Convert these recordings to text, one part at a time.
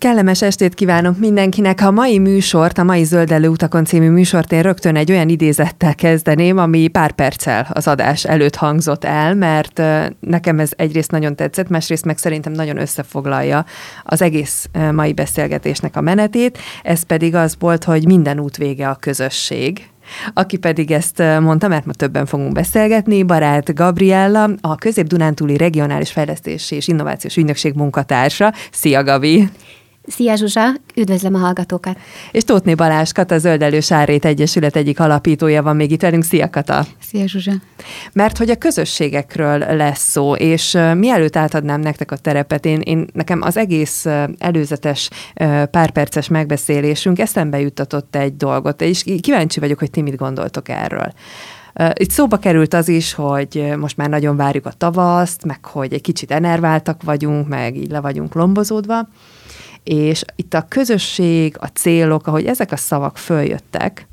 Kellemes estét kívánok mindenkinek. A mai műsort, a mai Zöldelő utakon című műsort én rögtön egy olyan idézettel kezdeném, ami pár perccel az adás előtt hangzott el, mert nekem ez egyrészt nagyon tetszett, másrészt meg szerintem nagyon összefoglalja az egész mai beszélgetésnek a menetét. Ez pedig az volt, hogy minden út vége a közösség. Aki pedig ezt mondta, mert ma többen fogunk beszélgetni, barát Gabriella, a Közép-Dunántúli Regionális Fejlesztési és Innovációs Ügynökség munkatársa. Szia, Gabi! Szia Zsuzsa, üdvözlöm a hallgatókat! És Tótné Balázs Kata, Zöldelő Sárét Egyesület egyik alapítója van még itt velünk. Szia Kata! Szia Zsuzsa! Mert hogy a közösségekről lesz szó, és mielőtt átadnám nektek a terepet, én, én nekem az egész előzetes pár perces megbeszélésünk eszembe juttatott egy dolgot, és kíváncsi vagyok, hogy ti mit gondoltok erről. Itt szóba került az is, hogy most már nagyon várjuk a tavaszt, meg hogy egy kicsit enerváltak vagyunk, meg így le vagyunk lombozódva, és itt a közösség, a célok, ahogy ezek a szavak följöttek,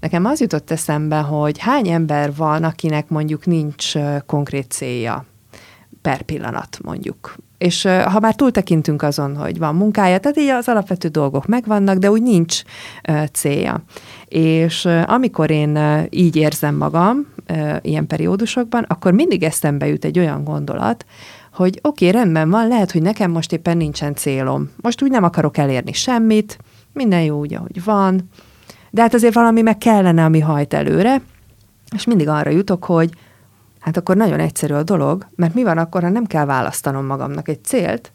nekem az jutott eszembe, hogy hány ember van, akinek mondjuk nincs konkrét célja per pillanat mondjuk. És ha már túltekintünk azon, hogy van munkája, tehát így az alapvető dolgok megvannak, de úgy nincs célja. És amikor én így érzem magam ilyen periódusokban, akkor mindig eszembe jut egy olyan gondolat, hogy oké, okay, rendben van, lehet, hogy nekem most éppen nincsen célom. Most úgy nem akarok elérni semmit, minden jó úgy, ahogy van, de hát azért valami meg kellene, ami hajt előre, és mindig arra jutok, hogy hát akkor nagyon egyszerű a dolog, mert mi van akkor, ha nem kell választanom magamnak egy célt,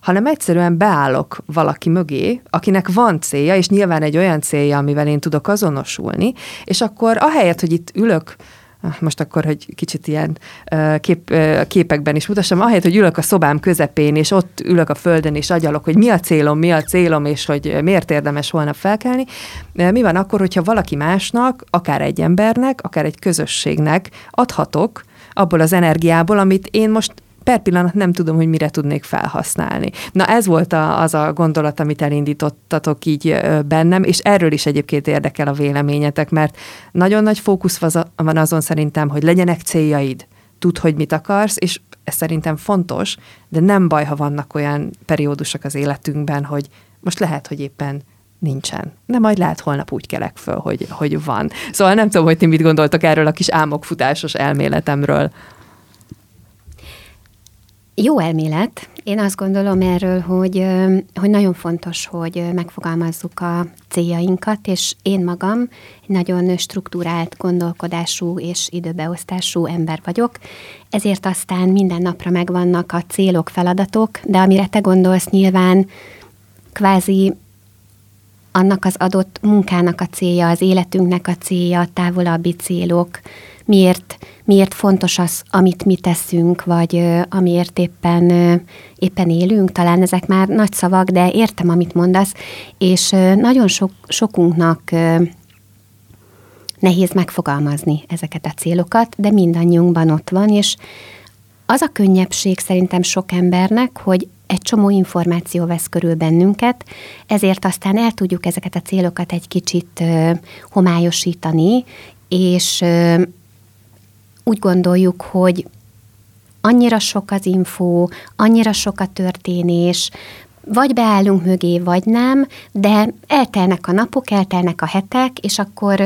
hanem egyszerűen beállok valaki mögé, akinek van célja, és nyilván egy olyan célja, amivel én tudok azonosulni, és akkor ahelyett, hogy itt ülök most akkor, hogy kicsit ilyen kép, képekben is mutassam, ahelyett, hogy ülök a szobám közepén, és ott ülök a földön, és agyalok, hogy mi a célom, mi a célom, és hogy miért érdemes holnap felkelni. Mi van akkor, hogyha valaki másnak, akár egy embernek, akár egy közösségnek adhatok abból az energiából, amit én most per pillanat nem tudom, hogy mire tudnék felhasználni. Na ez volt a, az a gondolat, amit elindítottatok így bennem, és erről is egyébként érdekel a véleményetek, mert nagyon nagy fókusz van azon szerintem, hogy legyenek céljaid, tudd, hogy mit akarsz, és ez szerintem fontos, de nem baj, ha vannak olyan periódusok az életünkben, hogy most lehet, hogy éppen nincsen. De majd lehet holnap úgy kelek föl, hogy, hogy van. Szóval nem tudom, hogy ti mit gondoltok erről a kis álmokfutásos elméletemről. Jó elmélet. Én azt gondolom erről, hogy, hogy nagyon fontos, hogy megfogalmazzuk a céljainkat, és én magam nagyon struktúrált gondolkodású és időbeosztású ember vagyok, ezért aztán minden napra megvannak a célok, feladatok, de amire te gondolsz nyilván kvázi annak az adott munkának a célja, az életünknek a célja, távolabbi célok, miért, miért fontos az, amit mi teszünk, vagy amiért éppen, éppen élünk. Talán ezek már nagy szavak, de értem, amit mondasz, és nagyon sok, sokunknak nehéz megfogalmazni ezeket a célokat, de mindannyiunkban ott van, és az a könnyebbség szerintem sok embernek, hogy egy csomó információ vesz körül bennünket, ezért aztán el tudjuk ezeket a célokat egy kicsit homályosítani, és úgy gondoljuk, hogy annyira sok az info, annyira sok a történés, vagy beállunk mögé, vagy nem, de eltelnek a napok, eltelnek a hetek, és akkor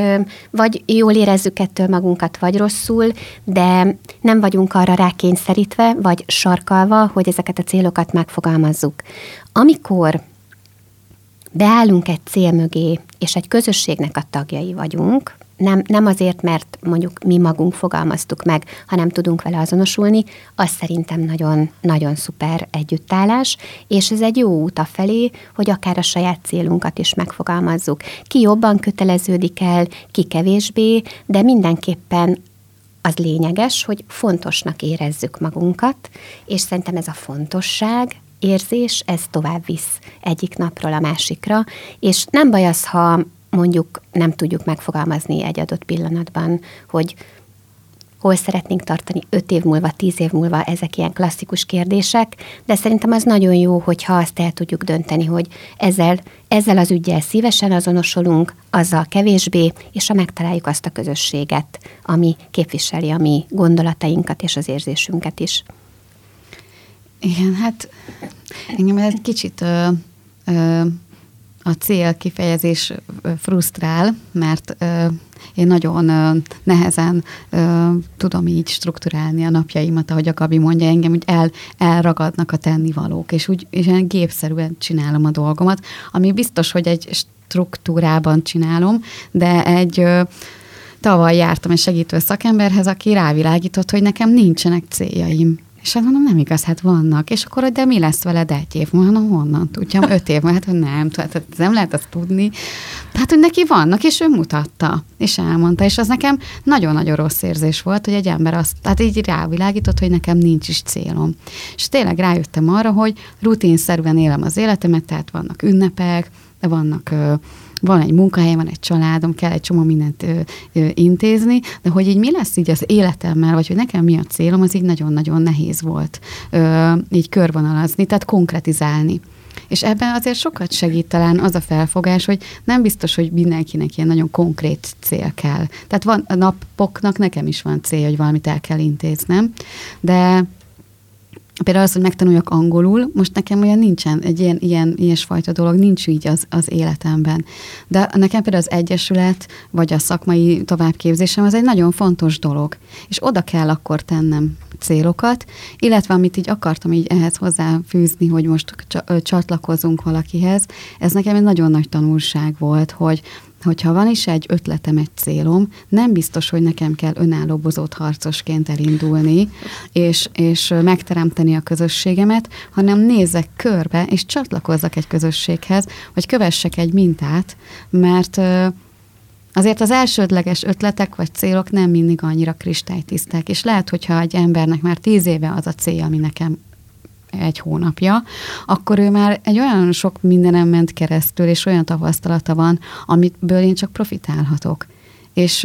vagy jól érezzük ettől magunkat, vagy rosszul, de nem vagyunk arra rákényszerítve, vagy sarkalva, hogy ezeket a célokat megfogalmazzuk. Amikor beállunk egy cél mögé, és egy közösségnek a tagjai vagyunk, nem, nem azért, mert mondjuk mi magunk fogalmaztuk meg, hanem tudunk vele azonosulni, az szerintem nagyon, nagyon szuper együttállás, és ez egy jó út felé, hogy akár a saját célunkat is megfogalmazzuk. Ki jobban köteleződik el, ki kevésbé, de mindenképpen az lényeges, hogy fontosnak érezzük magunkat, és szerintem ez a fontosság, érzés, ez tovább visz egyik napról a másikra, és nem baj az, ha mondjuk nem tudjuk megfogalmazni egy adott pillanatban, hogy hol szeretnénk tartani öt év múlva, tíz év múlva, ezek ilyen klasszikus kérdések, de szerintem az nagyon jó, hogyha azt el tudjuk dönteni, hogy ezzel, ezzel az ügyel szívesen azonosulunk, azzal kevésbé, és ha megtaláljuk azt a közösséget, ami képviseli a mi gondolatainkat és az érzésünket is. Igen, hát engem egy kicsit a cél kifejezés frusztrál, mert én nagyon nehezen tudom így strukturálni a napjaimat, ahogy a Gabi mondja, engem úgy el, elragadnak a tennivalók, és úgy és én gépszerűen csinálom a dolgomat, ami biztos, hogy egy struktúrában csinálom, de egy tavaly jártam egy segítő szakemberhez, aki rávilágított, hogy nekem nincsenek céljaim. És hát mondom, nem igaz, hát vannak. És akkor, de mi lesz veled egy év múlva? Mondom, honnan tudjam? Öt év múlva? Hát, hogy nem, hát nem lehet azt tudni. Tehát, hogy neki vannak, és ő mutatta, és elmondta. És az nekem nagyon-nagyon rossz érzés volt, hogy egy ember azt, tehát így rávilágított, hogy nekem nincs is célom. És tényleg rájöttem arra, hogy rutinszerűen élem az életemet, tehát vannak ünnepek, vannak van egy munkahely, van egy családom, kell egy csomó mindent ö, ö, intézni, de hogy így mi lesz így az életemmel, vagy hogy nekem mi a célom, az így nagyon-nagyon nehéz volt ö, így körvonalazni, tehát konkretizálni. És ebben azért sokat segít talán az a felfogás, hogy nem biztos, hogy mindenkinek ilyen nagyon konkrét cél kell. Tehát van a napoknak nekem is van cél, hogy valamit el kell intéznem, de például az, hogy megtanuljak angolul, most nekem olyan nincsen, egy ilyen, ilyen ilyesfajta dolog nincs így az, az életemben. De nekem például az egyesület, vagy a szakmai továbbképzésem, az egy nagyon fontos dolog. És oda kell akkor tennem célokat, illetve amit így akartam így ehhez hozzáfűzni, hogy most csatlakozunk valakihez, ez nekem egy nagyon nagy tanulság volt, hogy hogyha van is egy ötletem, egy célom, nem biztos, hogy nekem kell önálló bozott harcosként elindulni, és, és megteremteni a közösségemet, hanem nézzek körbe, és csatlakozzak egy közösséghez, vagy kövessek egy mintát, mert Azért az elsődleges ötletek vagy célok nem mindig annyira kristálytiszták, és lehet, hogyha egy embernek már tíz éve az a célja, ami nekem egy hónapja, akkor ő már egy olyan sok mindenem ment keresztül, és olyan tapasztalata van, amitből én csak profitálhatok. És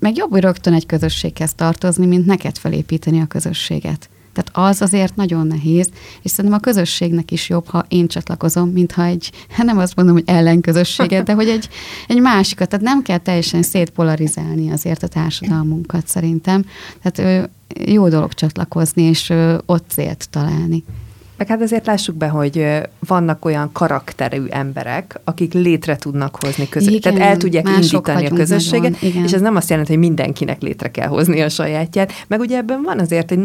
meg jobb, hogy rögtön egy közösséghez tartozni, mint neked felépíteni a közösséget. Tehát az azért nagyon nehéz, és szerintem a közösségnek is jobb, ha én csatlakozom, mintha egy, nem azt mondom, hogy ellenközösséget, de hogy egy, egy másikat. Tehát nem kell teljesen szétpolarizálni azért a társadalmunkat szerintem. Tehát jó dolog csatlakozni, és ott célt találni. Meg hát azért lássuk be, hogy vannak olyan karakterű emberek, akik létre tudnak hozni közösséget. Tehát el tudják indítani a közösséget, nagyon, és ez nem azt jelenti, hogy mindenkinek létre kell hozni a sajátját. Meg ugye ebben van azért egy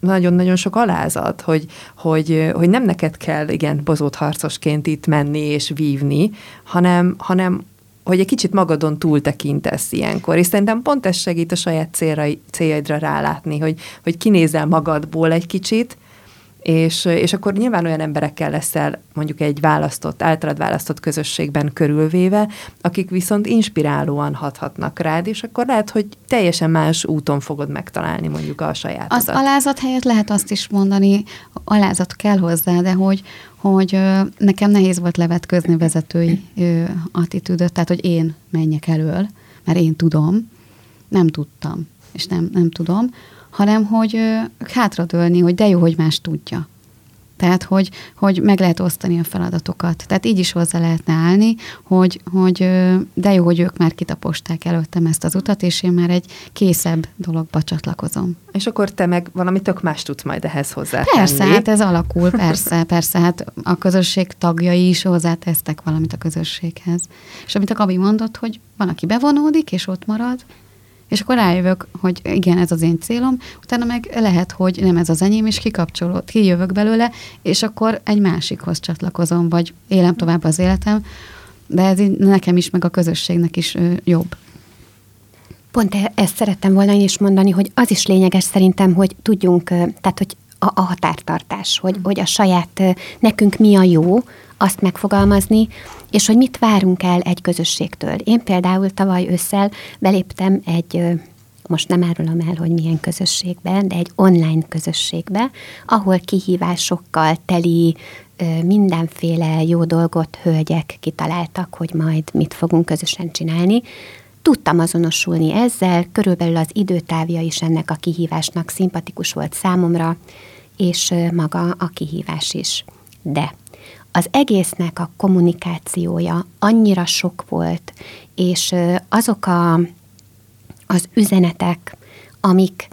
nagyon-nagyon sok alázat, hogy, hogy, hogy nem neked kell, igen, bozót harcosként itt menni és vívni, hanem, hanem hogy egy kicsit magadon túl tekintesz ilyenkor, és szerintem pont ez segít a saját céljaidra rálátni, hogy, hogy kinézel magadból egy kicsit, és, és akkor nyilván olyan emberekkel leszel mondjuk egy választott, általad választott közösségben körülvéve, akik viszont inspirálóan hathatnak rád, és akkor lehet, hogy teljesen más úton fogod megtalálni mondjuk a saját. Az alázat helyett lehet azt is mondani, alázat kell hozzá, de hogy, hogy nekem nehéz volt levetközni vezetői attitűdöt, tehát hogy én menjek elől, mert én tudom, nem tudtam, és nem, nem tudom, hanem hogy hátradőlni, hogy de jó, hogy más tudja. Tehát, hogy, hogy meg lehet osztani a feladatokat. Tehát így is hozzá lehetne állni, hogy, hogy de jó, hogy ők már kitaposták előttem ezt az utat, és én már egy készebb dologba csatlakozom. És akkor te meg valami tök más tudsz majd ehhez hozzá. Persze, hát ez alakul, persze, persze. Hát a közösség tagjai is hozzátesztek valamit a közösséghez. És amit a Gabi mondott, hogy van, aki bevonódik, és ott marad, és akkor rájövök, hogy igen, ez az én célom, utána meg lehet, hogy nem ez az enyém, és kikapcsolód, kijövök belőle, és akkor egy másikhoz csatlakozom, vagy élem tovább az életem, de ez nekem is, meg a közösségnek is jobb. Pont e-, ezt szerettem volna én is mondani, hogy az is lényeges szerintem, hogy tudjunk, tehát hogy a, a határtartás, hogy, hogy a saját, nekünk mi a jó, azt megfogalmazni, és hogy mit várunk el egy közösségtől. Én például tavaly ősszel beléptem egy most nem árulom el, hogy milyen közösségbe, de egy online közösségbe, ahol kihívásokkal teli mindenféle jó dolgot hölgyek kitaláltak, hogy majd mit fogunk közösen csinálni. Tudtam azonosulni ezzel, körülbelül az időtávja is ennek a kihívásnak szimpatikus volt számomra, és maga a kihívás is. De az egésznek a kommunikációja annyira sok volt, és azok a, az üzenetek, amik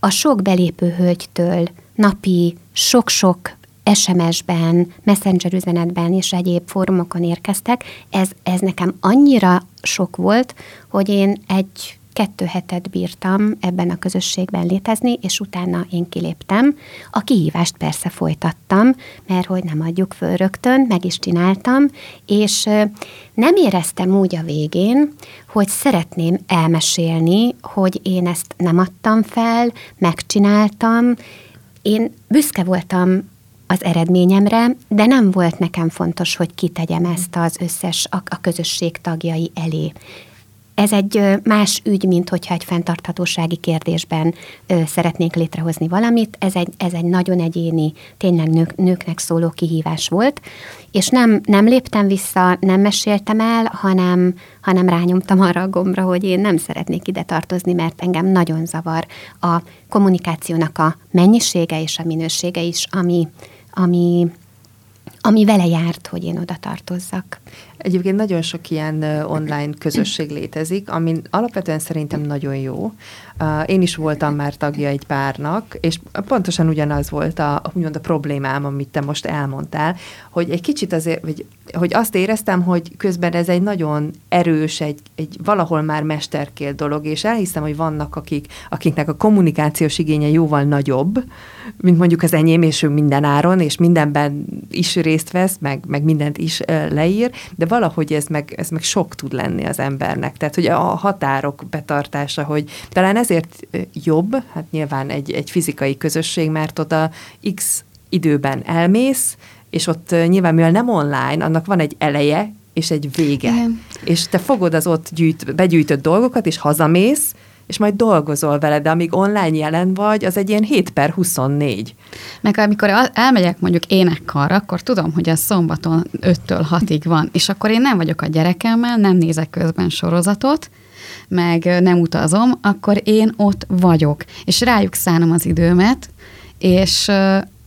a sok belépő hölgytől napi sok-sok SMS-ben, Messenger üzenetben és egyéb fórumokon érkeztek, ez, ez nekem annyira sok volt, hogy én egy kettő hetet bírtam ebben a közösségben létezni, és utána én kiléptem. A kihívást persze folytattam, mert hogy nem adjuk föl rögtön, meg is csináltam, és nem éreztem úgy a végén, hogy szeretném elmesélni, hogy én ezt nem adtam fel, megcsináltam. Én büszke voltam az eredményemre, de nem volt nekem fontos, hogy kitegyem ezt az összes a, a közösség tagjai elé. Ez egy más ügy, mint hogyha egy fenntarthatósági kérdésben ö, szeretnénk létrehozni valamit. Ez egy, ez egy nagyon egyéni, tényleg nők, nőknek szóló kihívás volt, és nem, nem léptem vissza, nem meséltem el, hanem, hanem rányomtam arra a gombra, hogy én nem szeretnék ide tartozni, mert engem nagyon zavar a kommunikációnak a mennyisége és a minősége is, ami, ami ami vele járt, hogy én oda tartozzak. Egyébként nagyon sok ilyen online közösség létezik, ami alapvetően szerintem nagyon jó. Én is voltam már tagja egy párnak, és pontosan ugyanaz volt a, úgymond a problémám, amit te most elmondtál, hogy egy kicsit azért, hogy, hogy azt éreztem, hogy közben ez egy nagyon erős, egy, egy valahol már mesterkélt dolog, és elhiszem, hogy vannak, akik, akiknek a kommunikációs igénye jóval nagyobb, mint mondjuk az enyém, és ő minden áron, és mindenben is részt vesz, meg, meg mindent is leír, de valahogy ez meg, ez meg sok tud lenni az embernek. Tehát, hogy a határok betartása, hogy talán ezért jobb, hát nyilván egy, egy fizikai közösség, mert oda x időben elmész, és ott nyilván, mivel nem online, annak van egy eleje, és egy vége. Igen. És te fogod az ott gyűjt, begyűjtött dolgokat, és hazamész, és majd dolgozol vele, de amíg online jelen vagy, az egy ilyen 7 per 24. Meg amikor elmegyek mondjuk énekkarra, akkor tudom, hogy ez szombaton 5-től 6-ig van, és akkor én nem vagyok a gyerekemmel, nem nézek közben sorozatot, meg nem utazom, akkor én ott vagyok, és rájuk szánom az időmet, és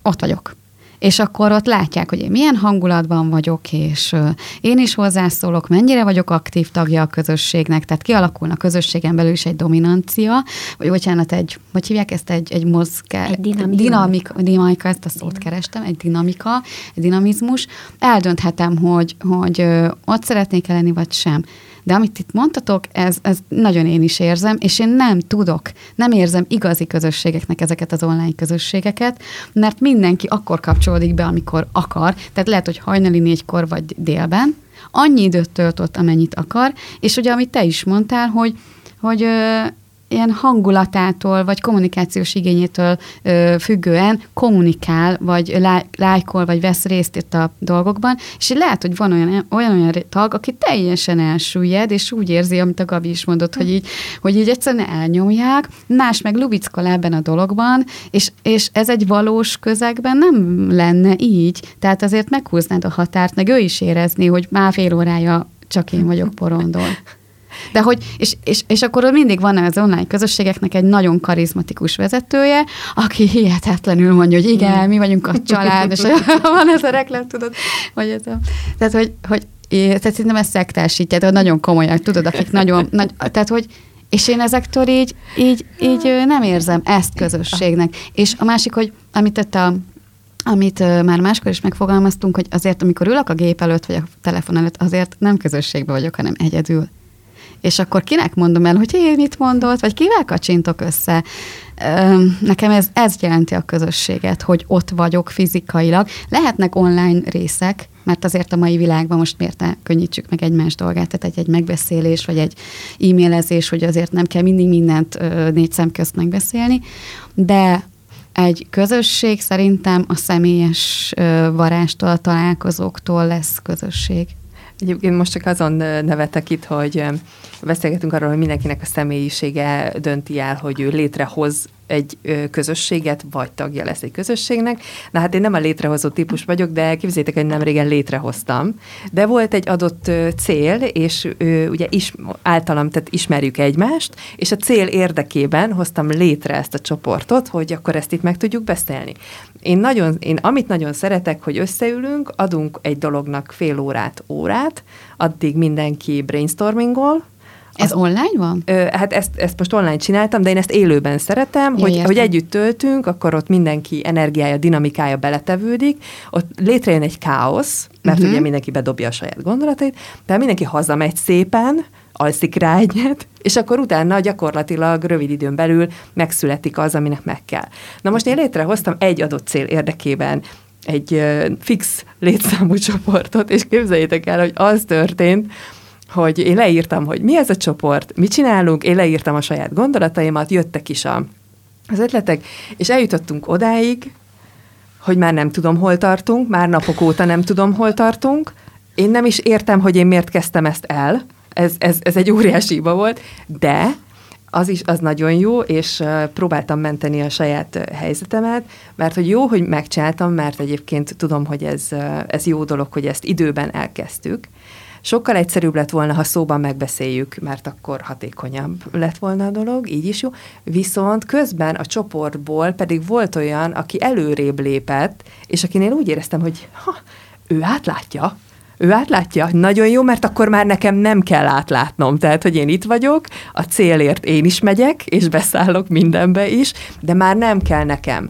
ott vagyok és akkor ott látják, hogy én milyen hangulatban vagyok, és én is hozzászólok, mennyire vagyok aktív tagja a közösségnek, tehát kialakulna a közösségen belül is egy dominancia, vagy bocsánat, egy, hogy hívják ezt, egy, egy mozgás, egy dinamika. dinamika, dinamika, ezt a szót kerestem, egy dinamika, egy dinamizmus, eldönthetem, hogy, hogy ott szeretnék lenni, vagy sem. De amit itt mondtatok, ez, ez nagyon én is érzem, és én nem tudok, nem érzem igazi közösségeknek ezeket az online közösségeket, mert mindenki akkor kapcsolódik be, amikor akar, tehát lehet, hogy hajnali négykor vagy délben, annyi időt tölt ott, amennyit akar, és ugye, amit te is mondtál, hogy, hogy ilyen hangulatától, vagy kommunikációs igényétől ö, függően kommunikál, vagy lájkol, vagy vesz részt itt a dolgokban, és lehet, hogy van olyan, olyan, olyan tag, aki teljesen elsüllyed, és úgy érzi, amit a Gabi is mondott, hogy így, hogy így egyszerűen elnyomják, más meg lubickol ebben a dologban, és, és ez egy valós közegben nem lenne így, tehát azért meghúznád a határt, meg ő is érezni, hogy már fél órája csak én vagyok porondol. De hogy, és, és, és akkor mindig van az online közösségeknek egy nagyon karizmatikus vezetője, aki hihetetlenül mondja, hogy igen, mi vagyunk a család, és van ez a reklám, tudod, vagy ez a, tehát, hogy, hogy tehát szerintem ez szektásítja, tehát nagyon komolyak, tudod, akik nagyon, nagy, tehát, hogy és én ezektől így, így, így nem érzem ezt közösségnek. És a másik, hogy amit tett a amit már máskor is megfogalmaztunk, hogy azért, amikor ülök a gép előtt, vagy a telefon előtt, azért nem közösségben vagyok, hanem egyedül és akkor kinek mondom el, hogy én mit mondott, vagy kivel kacsintok össze. Nekem ez, ez jelenti a közösséget, hogy ott vagyok fizikailag. Lehetnek online részek, mert azért a mai világban most miért ne könnyítsük meg egymás dolgát, tehát egy, egy megbeszélés, vagy egy e-mailezés, hogy azért nem kell mindig mindent négy szem közt megbeszélni, de egy közösség szerintem a személyes varástól, a találkozóktól lesz közösség. Egyébként most csak azon nevetek itt, hogy beszélgetünk arról, hogy mindenkinek a személyisége dönti el, hogy ő létrehoz egy közösséget, vagy tagja lesz egy közösségnek. Na hát én nem a létrehozó típus vagyok, de képzeljétek, hogy nem régen létrehoztam. De volt egy adott cél, és ugye is, általam, tehát ismerjük egymást, és a cél érdekében hoztam létre ezt a csoportot, hogy akkor ezt itt meg tudjuk beszélni. Én, nagyon, én amit nagyon szeretek, hogy összeülünk, adunk egy dolognak fél órát, órát, addig mindenki brainstormingol, Ez online van? Ö, hát ezt, ezt most online csináltam, de én ezt élőben szeretem, Ja, hogy, értem. hogy együtt töltünk, akkor ott mindenki energiája, dinamikája beletevődik, ott létrejön egy káosz, mert Mhm. ugye mindenki bedobja a saját gondolatait, de mindenki hazamegy szépen, alszik rá egyet, és akkor utána gyakorlatilag rövid időn belül megszületik az, aminek meg kell. Na most én létrehoztam egy adott cél érdekében egy fix létszámú csoportot, és képzeljétek el, hogy az történt, hogy én leírtam, hogy mi ez a csoport, mit csinálunk, én leírtam a saját gondolataimat, jöttek is a, az ötletek, és eljutottunk odáig, hogy már nem tudom, hol tartunk, már napok óta nem tudom, hol tartunk. Én nem is értem, hogy én miért kezdtem ezt el. Ez, ez, ez egy óriási hiba volt, de az is az nagyon jó, és próbáltam menteni a saját helyzetemet, mert hogy jó, hogy megcsináltam, mert egyébként tudom, hogy ez, ez jó dolog, hogy ezt időben elkezdtük. Sokkal egyszerűbb lett volna, ha szóban megbeszéljük, mert akkor hatékonyabb lett volna a dolog, így is jó. Viszont közben a csoportból pedig volt olyan, aki előrébb lépett, és akinél úgy éreztem, hogy ha, ő átlátja, ő átlátja, nagyon jó, mert akkor már nekem nem kell átlátnom. Tehát, hogy én itt vagyok, a célért én is megyek, és beszállok mindenbe is, de már nem kell nekem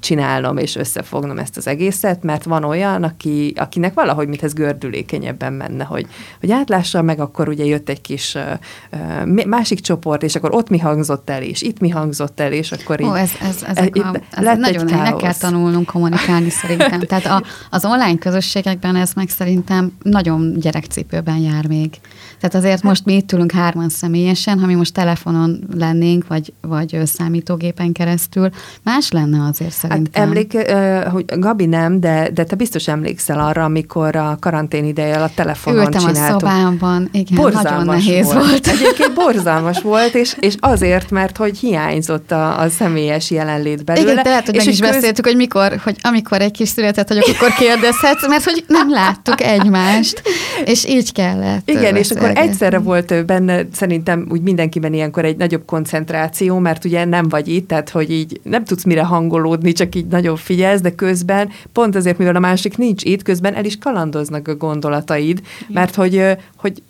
csinálnom és összefognom ezt az egészet, mert van olyan, aki, akinek valahogy mintha ez gördülékenyebben menne, hogy, hogy átlássa, meg akkor ugye jött egy kis ö, másik csoport, és akkor ott mi hangzott el, és itt mi hangzott el, és akkor így... Ó, ez, ez, ezek itt a, ez lett egy nagyon meg kell tanulnunk kommunikálni szerintem. Tehát a, az online közösségekben ez meg szerintem nagyon gyerekcipőben jár még. Tehát azért most mi itt ülünk hárman személyesen, ha mi most telefonon lennénk, vagy, vagy számítógépen keresztül, más lenne azért Hát szerintem. emlék, ö, hogy Gabi nem, de, de te biztos emlékszel arra, amikor a karantén ideje alatt telefonon Ültem a csináltuk. szobámban, igen, borzalmas nagyon nehéz volt. volt. Egyébként borzalmas volt, és, és azért, mert hogy hiányzott a, a személyes jelenlét belőle. Igen, de lehet, hogy és meg is köz- beszéltük, hogy mikor, hogy amikor egy kis született vagyok, akkor kérdezhetsz, mert hogy nem láttuk egymást, és így kellett. Igen, és akkor egyszerre volt benne szerintem úgy mindenkiben ilyenkor egy nagyobb koncentráció, mert ugye nem vagy itt, tehát hogy így nem tudsz mire hangolódni, csak így nagyon figyelsz, de közben pont azért, mivel a másik nincs itt, közben el is kalandoznak a gondolataid, mert hogy, hogy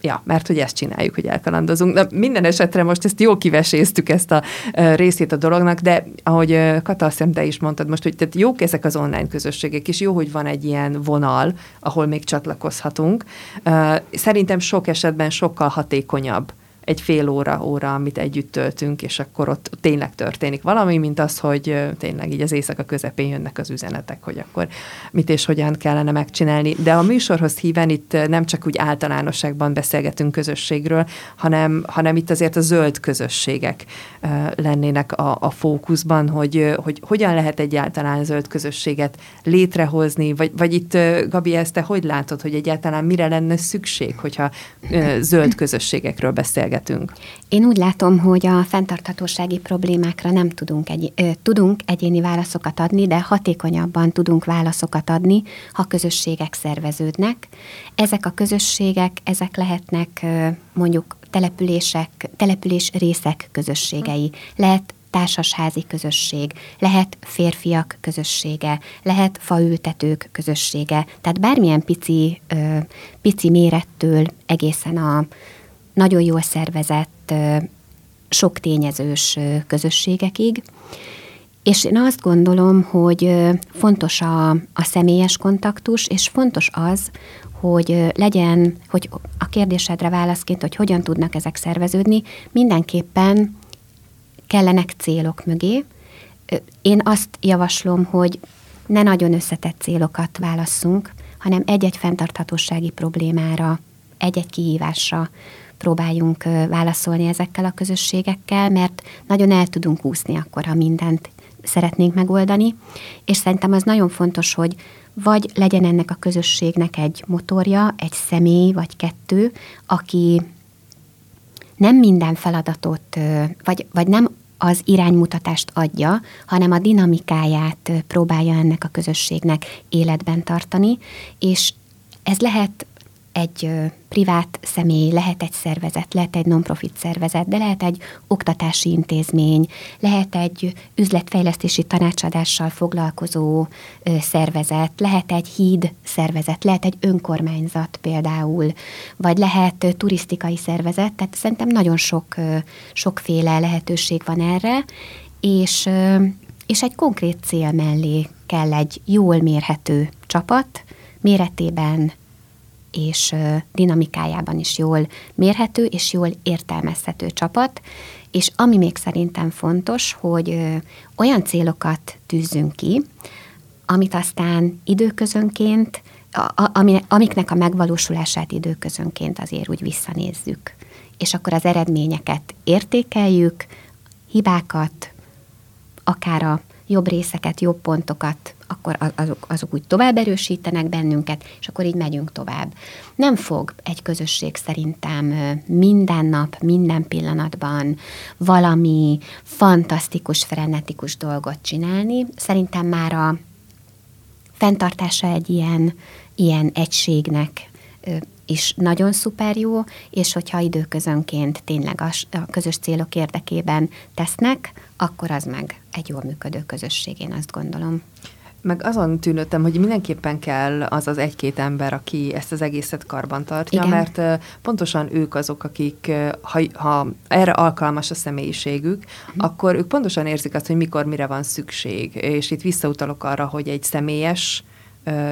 Ja, mert hogy ezt csináljuk, hogy elkalandozunk. Na, minden esetre most ezt jól kiveséztük ezt a ö, részét a dolognak, de ahogy ö, Kata, azt te is mondtad most, hogy tehát jók ezek az online közösségek, és jó, hogy van egy ilyen vonal, ahol még csatlakozhatunk. Ö, Szerintem sok esetben sokkal hatékonyabb egy fél óra, óra, amit együtt töltünk, és akkor ott tényleg történik valami, mint az, hogy tényleg így az éjszaka közepén jönnek az üzenetek, hogy akkor mit és hogyan kellene megcsinálni. De a műsorhoz híven itt nem csak úgy általánosságban beszélgetünk közösségről, hanem, hanem itt azért a zöld közösségek lennének a, a fókuszban, hogy, hogy hogyan lehet egyáltalán zöld közösséget létrehozni, vagy, vagy itt, Gabi, ezt te hogy látod, hogy egyáltalán mire lenne szükség, hogyha zöld közösségekről beszélgetünk? Én úgy látom, hogy a fenntarthatósági problémákra nem tudunk, egy, ö, tudunk egyéni válaszokat adni, de hatékonyabban tudunk válaszokat adni, ha közösségek szerveződnek. Ezek a közösségek, ezek lehetnek ö, mondjuk települések, település részek közösségei. Lehet társasházi közösség, lehet férfiak közössége, lehet faültetők közössége, tehát bármilyen pici, ö, pici mérettől egészen a nagyon jól szervezett, sok tényezős közösségekig. És én azt gondolom, hogy fontos a, a személyes kontaktus, és fontos az, hogy legyen, hogy a kérdésedre válaszként, hogy hogyan tudnak ezek szerveződni, mindenképpen kellenek célok mögé. Én azt javaslom, hogy ne nagyon összetett célokat válasszunk, hanem egy-egy fenntarthatósági problémára, egy-egy kihívásra próbáljunk válaszolni ezekkel a közösségekkel, mert nagyon el tudunk úszni akkor, ha mindent szeretnénk megoldani, és szerintem az nagyon fontos, hogy vagy legyen ennek a közösségnek egy motorja, egy személy vagy kettő, aki nem minden feladatot, vagy, vagy nem az iránymutatást adja, hanem a dinamikáját próbálja ennek a közösségnek életben tartani, és ez lehet egy privát személy, lehet egy szervezet, lehet egy non-profit szervezet, de lehet egy oktatási intézmény, lehet egy üzletfejlesztési tanácsadással foglalkozó szervezet, lehet egy híd szervezet, lehet egy önkormányzat például, vagy lehet turisztikai szervezet, tehát szerintem nagyon sok, sokféle lehetőség van erre, és, és egy konkrét cél mellé kell egy jól mérhető csapat, méretében és dinamikájában is jól mérhető és jól értelmezhető csapat, és ami még szerintem fontos, hogy olyan célokat tűzzünk ki, amit aztán időközönként, amiknek a megvalósulását időközönként azért úgy visszanézzük. És akkor az eredményeket értékeljük, hibákat, akár a jobb részeket, jobb pontokat, akkor azok, azok úgy tovább erősítenek bennünket, és akkor így megyünk tovább. Nem fog egy közösség szerintem minden nap, minden pillanatban valami fantasztikus, frenetikus dolgot csinálni. Szerintem már a fenntartása egy ilyen, ilyen egységnek is nagyon szuper jó, és hogyha időközönként tényleg a, a közös célok érdekében tesznek, akkor az meg egy jól működő közösség, én azt gondolom. Meg azon tűnöttem, hogy mindenképpen kell az az egy-két ember, aki ezt az egészet karban tartja, Igen. mert pontosan ők azok, akik, ha, ha erre alkalmas a személyiségük, hm. akkor ők pontosan érzik azt, hogy mikor mire van szükség. És itt visszautalok arra, hogy egy személyes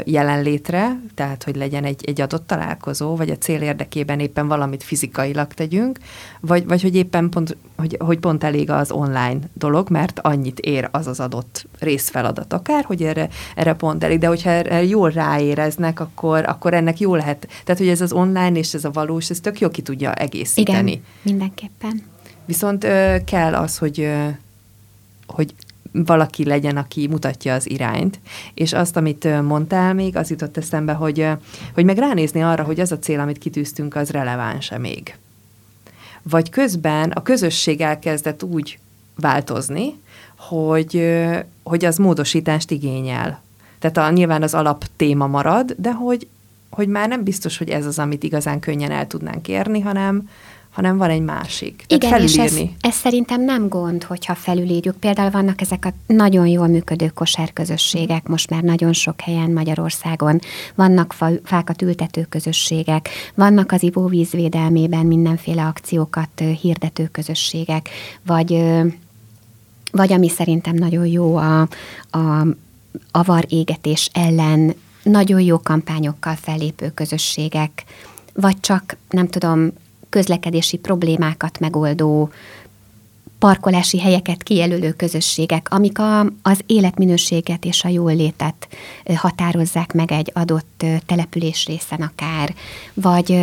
jelenlétre, tehát hogy legyen egy, egy adott találkozó, vagy a cél érdekében éppen valamit fizikailag tegyünk, vagy, vagy hogy éppen pont, hogy, hogy pont elég az online dolog, mert annyit ér az az adott részfeladat akár, hogy erre, erre pont elég, de hogyha erre jól ráéreznek, akkor, akkor ennek jó lehet. Tehát, hogy ez az online és ez a valós, ez tök jó ki tudja egészíteni. Igen, mindenképpen. Viszont ö, kell az, hogy ö, hogy valaki legyen, aki mutatja az irányt. És azt, amit mondtál még, az jutott eszembe, hogy, hogy meg ránézni arra, hogy az a cél, amit kitűztünk, az releváns-e még. Vagy közben a közösség elkezdett úgy változni, hogy, hogy az módosítást igényel. Tehát a, nyilván az alap téma marad, de hogy, hogy már nem biztos, hogy ez az, amit igazán könnyen el tudnánk érni, hanem, hanem van egy másik. Tehát Igen, és ez, ez szerintem nem gond, hogyha felülírjuk. Például vannak ezek a nagyon jól működő kosárközösségek, most már nagyon sok helyen Magyarországon, vannak fa, fákat ültető közösségek, vannak az ivóvízvédelmében mindenféle akciókat hirdető közösségek, vagy, vagy ami szerintem nagyon jó a, a avar égetés ellen nagyon jó kampányokkal fellépő közösségek, vagy csak, nem tudom, közlekedési problémákat megoldó parkolási helyeket kijelölő közösségek, amik a, az életminőséget és a jólétet határozzák meg egy adott település részen akár, vagy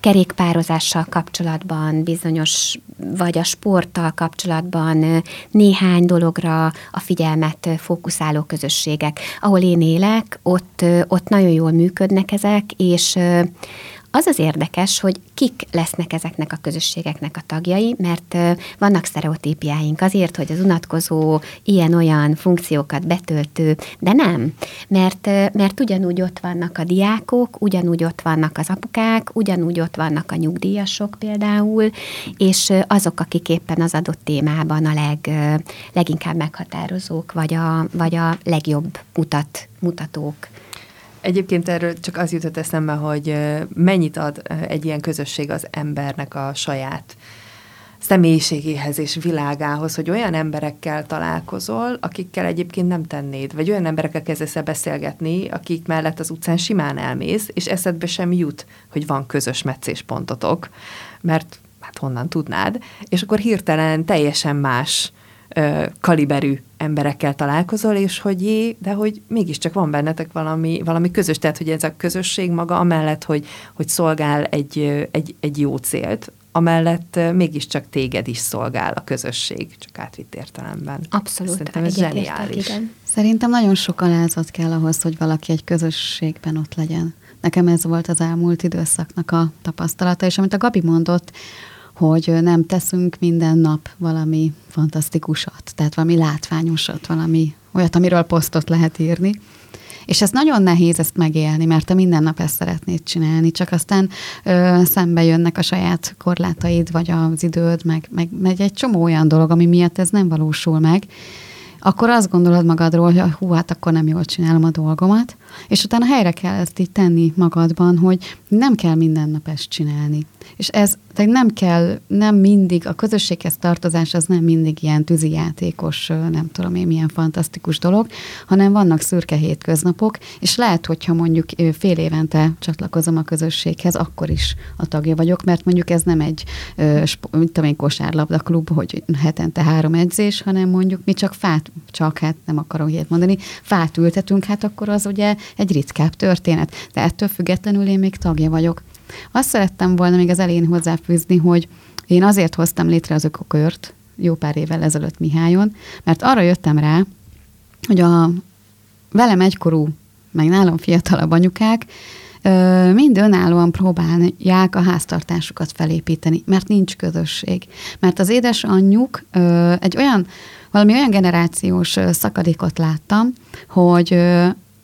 kerékpározással kapcsolatban bizonyos, vagy a sporttal kapcsolatban néhány dologra a figyelmet fókuszáló közösségek. Ahol én élek, ott, ott nagyon jól működnek ezek, és az az érdekes, hogy kik lesznek ezeknek a közösségeknek a tagjai, mert vannak sztereotípiáink azért, hogy az unatkozó ilyen-olyan funkciókat betöltő, de nem, mert, mert ugyanúgy ott vannak a diákok, ugyanúgy ott vannak az apukák, ugyanúgy ott vannak a nyugdíjasok például, és azok, akik éppen az adott témában a leg, leginkább meghatározók, vagy a, vagy a legjobb mutat, mutatók. Egyébként erről csak az jutott eszembe, hogy mennyit ad egy ilyen közösség az embernek a saját személyiségéhez és világához, hogy olyan emberekkel találkozol, akikkel egyébként nem tennéd, vagy olyan emberekkel kezdesz beszélgetni, akik mellett az utcán simán elmész, és eszedbe sem jut, hogy van közös meccéspontotok, mert hát honnan tudnád, és akkor hirtelen teljesen más ö, kaliberű emberekkel találkozol, és hogy jé, de hogy mégiscsak van bennetek valami, valami közös, tehát hogy ez a közösség maga amellett, hogy, hogy szolgál egy, egy, egy jó célt, amellett mégiscsak téged is szolgál a közösség, csak átvitt értelemben. Abszolút. Szerintem ez zseniális. Igen. Szerintem nagyon sok alázat kell ahhoz, hogy valaki egy közösségben ott legyen. Nekem ez volt az elmúlt időszaknak a tapasztalata, és amit a Gabi mondott, hogy nem teszünk minden nap valami fantasztikusat, tehát valami látványosat, valami olyat, amiről posztot lehet írni. És ez nagyon nehéz ezt megélni, mert te minden nap ezt szeretnéd csinálni, csak aztán ö, szembe jönnek a saját korlátaid, vagy az időd, meg, meg, meg egy csomó olyan dolog, ami miatt ez nem valósul meg, akkor azt gondolod magadról, hogy hú, hát akkor nem jól csinálom a dolgomat, és utána helyre kell ezt így tenni magadban, hogy nem kell minden nap ezt csinálni. És ez tehát nem kell, nem mindig, a közösséghez tartozás az nem mindig ilyen tűzijátékos, nem tudom én milyen fantasztikus dolog, hanem vannak szürke hétköznapok, és lehet, hogyha mondjuk fél évente csatlakozom a közösséghez, akkor is a tagja vagyok, mert mondjuk ez nem egy, mint tudom én, kosárlabda klub, hogy hetente három edzés, hanem mondjuk mi csak fát, csak hát nem akarom ilyet mondani, fát ültetünk, hát akkor az ugye egy ritkább történet. De ettől függetlenül én még tagja vagyok. Azt szerettem volna még az elején hozzáfűzni, hogy én azért hoztam létre az ökokört jó pár évvel ezelőtt Mihályon, mert arra jöttem rá, hogy a velem egykorú, meg nálam fiatalabb anyukák mind önállóan próbálják a háztartásukat felépíteni, mert nincs közösség. Mert az édesanyjuk egy olyan, valami olyan generációs szakadékot láttam, hogy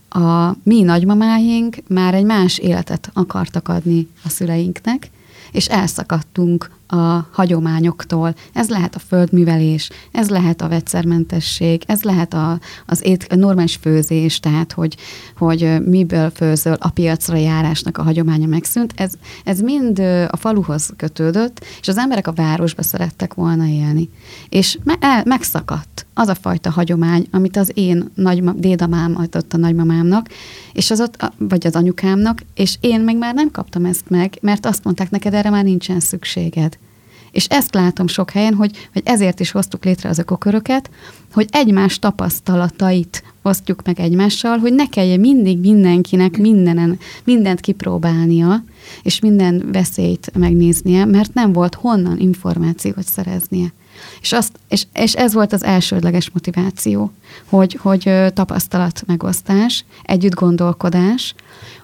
a mi nagymamáink már egy más életet akartak adni a szüleinknek, és elszakadtunk a hagyományoktól. Ez lehet a földművelés, ez lehet a vegyszermentesség, ez lehet a, az ét, a normális főzés, tehát hogy, hogy miből főzöl a piacra járásnak a hagyománya megszűnt. Ez, ez mind a faluhoz kötődött, és az emberek a városba szerettek volna élni. És me, el, megszakadt az a fajta hagyomány, amit az én nagy dédamám adott a nagymamámnak, és az ott, vagy az anyukámnak, és én meg már nem kaptam ezt meg, mert azt mondták neked, erre már nincsen szükséged. És ezt látom sok helyen, hogy, hogy ezért is hoztuk létre az ökoköröket, hogy egymás tapasztalatait osztjuk meg egymással, hogy ne kelljen mindig mindenkinek mindenen, mindent kipróbálnia, és minden veszélyt megnéznie, mert nem volt honnan információt szereznie. És, azt, és, és ez volt az elsődleges motiváció, hogy, hogy tapasztalat megosztás, együtt gondolkodás,